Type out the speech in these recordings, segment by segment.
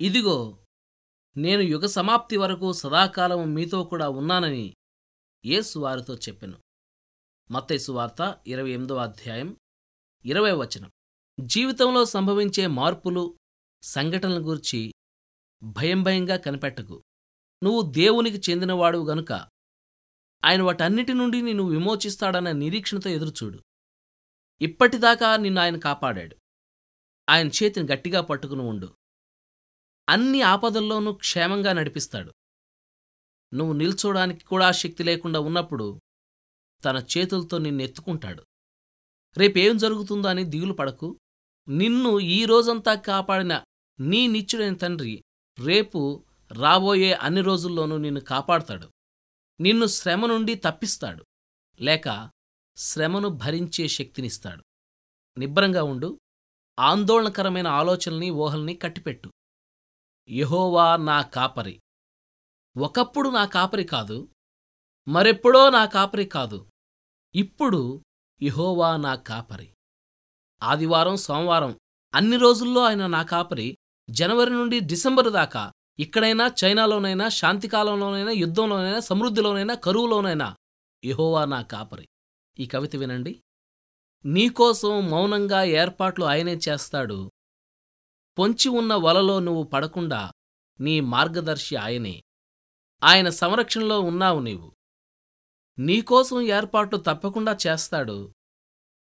ఇదిగో నేను యుగ సమాప్తి వరకు సదాకాలం మీతో కూడా ఉన్నానని యేసు వారితో చెప్పెను. మత్తైసు వార్త ఇరవై ఎనిమిదవ అధ్యాయం ఇరవై వచనం. జీవితంలో సంభవించే మార్పులు సంఘటనల గురించి భయం భయంగా కనిపెట్టకు. నువ్వు దేవునికి చెందినవాడు గనుక ఆయన వాటన్నిటి నుండి నిన్ను విమోచిస్తాడన్న నిరీక్షణతో ఎదురుచూడు. ఇప్పటిదాకా నిన్ను ఆయన కాపాడాడు. ఆయన చేతిని గట్టిగా పట్టుకుని ఉండు. అన్ని ఆపదల్లోనూ క్షేమంగా నడిపిస్తాడు. నువ్వు నిల్చోడానికి కూడా శక్తి లేకుండా ఉన్నప్పుడు తన చేతులతో నిన్నెత్తుకుంటాడు రేపేం జరుగుతుందో అని దిగులు పడకు. నిన్ను ఈ రోజంతా కాపాడిన నీ నిత్యుడైన తండ్రి రేపు రాబోయే అన్ని రోజుల్లోనూ నిన్ను కాపాడతాడు. నిన్ను శ్రమ నుండి తప్పిస్తాడు. లేక శ్రమను భరించే శక్తినిస్తాడు. నిబ్బరంగా ఉండు. ఆందోళనకరమైన ఆలోచనల్ని ఊహల్ని కట్టిపెట్టు. యహోవా నా కాపరి. ఒకప్పుడు నా కాపరి కాదు మరెప్పుడో నా కాపరి కాదు ఇప్పుడు యహోవా నా కాపరి. ఆదివారం సోమవారం అన్ని రోజుల్లో ఆయన నా కాపరి. జనవరి నుండి డిసెంబర్ దాకా ఇక్కడైనా చైనాలోనైనా శాంతికాలంలోనైనా యుద్ధంలోనైనా సమృద్ధిలోనైనా కరువులోనైనా యహోవా నా కాపరి. ఈ కవిత వినండి. నీకోసం మౌనంగా ఏర్పాట్లు ఆయనే చేస్తాడు పొంచి ఉన్న వలలో నువ్వు పడకుండా నీ మార్గదర్శి ఆయనే. ఆయన సంరక్షణలో ఉన్నావు నీవు. నీకోసం ఏర్పాట్లు తప్పకుండా చేస్తాడు.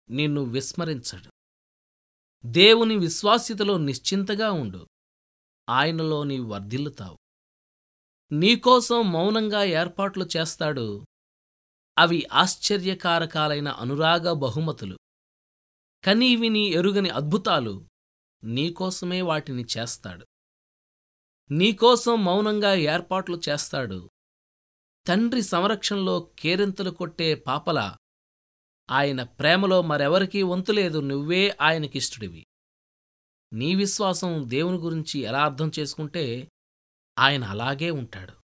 నిన్ను విస్మరించడు. దేవుని విశ్వాస్యతలో నిశ్చింతగా ఉండు. ఆయనలో నీవు వర్ధిల్లుతావు. నీకోసం మౌనంగా ఏర్పాట్లు చేస్తాడు. అవి ఆశ్చర్యకారకాలైన అనురాగ బహుమతులు. కనీవిని ఎరుగని అద్భుతాలు నీకోసమే వాటిని చేస్తాడు. నీకోసం మౌనంగా ఏర్పాట్లు చేస్తాడు. తండ్రి సంరక్షణలో కేరింతలు కొట్టే పాపల ఆయన ప్రేమలో మరెవరికీ వంతులేదు నువ్వే ఆయనకిష్టుడివి. నీ విశ్వాసం దేవుని గురించి ఎలా అర్థం చేసుకుంటే ఆయన అలాగే ఉంటాడు.